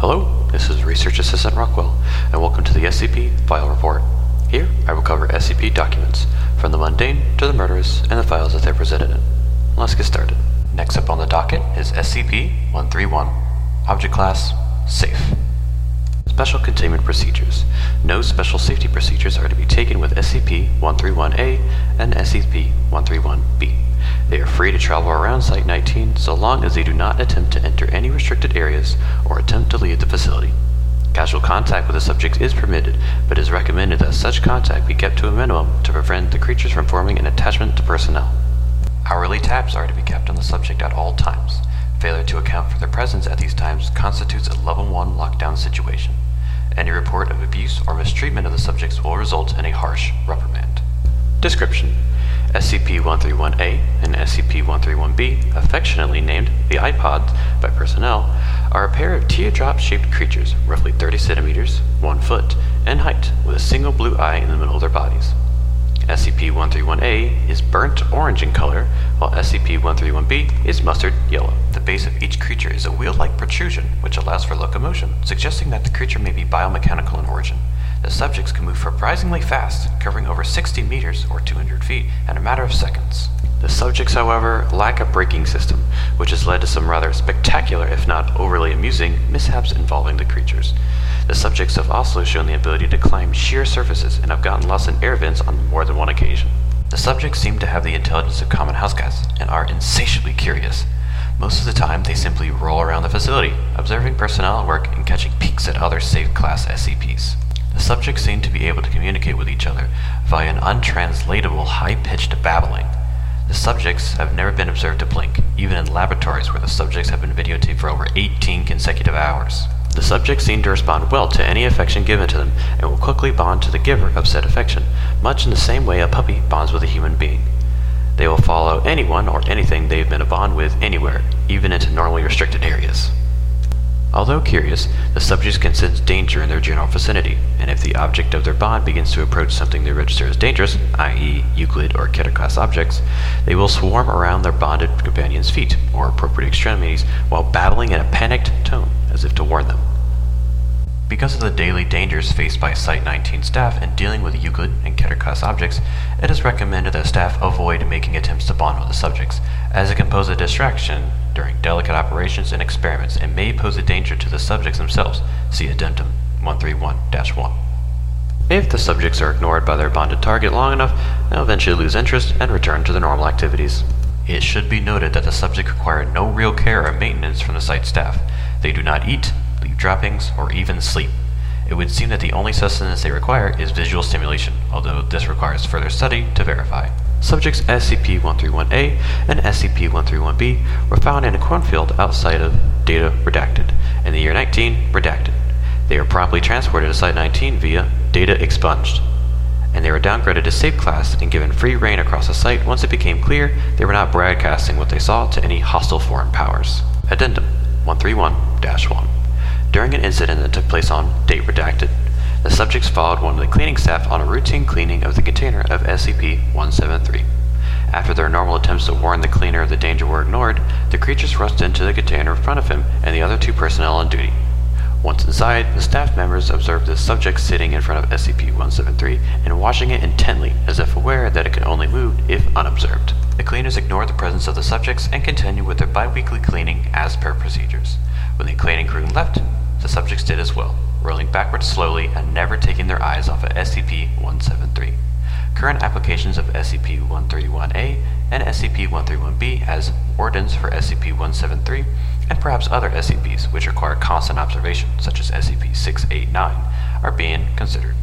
Hello, this is Research Assistant Rockwell, and welcome to the SCP File Report. Here, I will cover SCP documents, from the mundane to the murderous, and the files that they're presented in. Let's get started. Next up on the docket is SCP-131, Object Class Safe. Special Containment Procedures. No special safety procedures are to be taken with SCP-131-A and SCP-131-B. They are free to travel around Site-19 so long as they do not attempt to enter any restricted areas or attempt to leave the facility. Casual contact with the subjects is permitted, but is recommended that such contact be kept to a minimum to prevent the creatures from forming an attachment to personnel. Hourly tabs are to be kept on the subject at all times. Failure to account for their presence at these times constitutes a level 1 lockdown situation. Any report of abuse or mistreatment of the subjects will result in a harsh reprimand. Description SCP-131-A and SCP-131-B, affectionately named the Eye Pods by personnel, are a pair of teardrop-shaped creatures, roughly 30 centimeters, 1 foot, in height, with a single blue eye in the middle of their bodies. SCP-131-A is burnt orange in color, while SCP-131-B is mustard yellow. The base of each creature is a wheel-like protrusion, which allows for locomotion, suggesting that the creature may be biomechanical in origin. The subjects can move surprisingly fast, covering over 60 meters or 200 feet in a matter of seconds. The subjects, however, lack a braking system, which has led to some rather spectacular, if not overly amusing, mishaps involving the creatures. The subjects have also shown the ability to climb sheer surfaces and have gotten lost in air vents on more than one occasion. The subjects seem to have the intelligence of common house cats and are insatiably curious. Most of the time, they simply roll around the facility, observing personnel at work and catching peeks at other safe class SCPs. The subjects seem to be able to communicate with each other via an untranslatable high pitched babbling. The subjects have never been observed to blink, even in laboratories where the subjects have been videotaped for over 18 consecutive hours. The subjects seem to respond well to any affection given to them and will quickly bond to the giver of said affection, much in the same way a puppy bonds with a human being. They will follow anyone or anything they've been a bond with anywhere, even into normally restricted areas. Although curious, the subjects can sense danger in their general vicinity, and if the object of their bond begins to approach something they register as dangerous, i.e., Euclid or Keter class objects, they will swarm around their bonded companion's feet or appropriate extremities while babbling in a panicked tone as if to warn them. Because of the daily dangers faced by Site 19 staff in dealing with Euclid and Keter class objects, it is recommended that staff avoid making attempts to bond with the subjects, as it can pose a distraction during delicate operations and experiments and may pose a danger to the subjects themselves. See Addendum 131-1. If the subjects are ignored by their bonded target long enough, they'll eventually lose interest and return to their normal activities. It should be noted that the subjects require no real care or maintenance from the site staff. They do not eat, leave droppings, or even sleep. It would seem that the only sustenance they require is visual stimulation, although this requires further study to verify. Subjects SCP-131-A and SCP-131-B were found in a cornfield outside of Data Redacted in the year 19 Redacted. They were promptly transported to Site-19 via Data Expunged, and they were downgraded to Safe Class and given free reign across the site once it became clear they were not broadcasting what they saw to any hostile foreign powers. Addendum 131-1 During an incident that took place on Date Redacted, the subjects followed one of the cleaning staff on a routine cleaning of the container of SCP-173. After their normal attempts to warn the cleaner of the danger were ignored, the creatures rushed into the container in front of him and the other two personnel on duty. Once inside, the staff members observed the subject sitting in front of SCP-173 and watching it intently, as if aware that it could only move if unobserved. The cleaners ignored the presence of the subjects and continued with their bi-weekly cleaning as per procedures. When the cleaning crew left, the subjects did as well, rolling backwards slowly and never taking their eyes off of SCP-173. Current applications of SCP-131-A and SCP-131-B as wardens for SCP-173 and perhaps other SCPs which require constant observation, such as SCP-689, are being considered.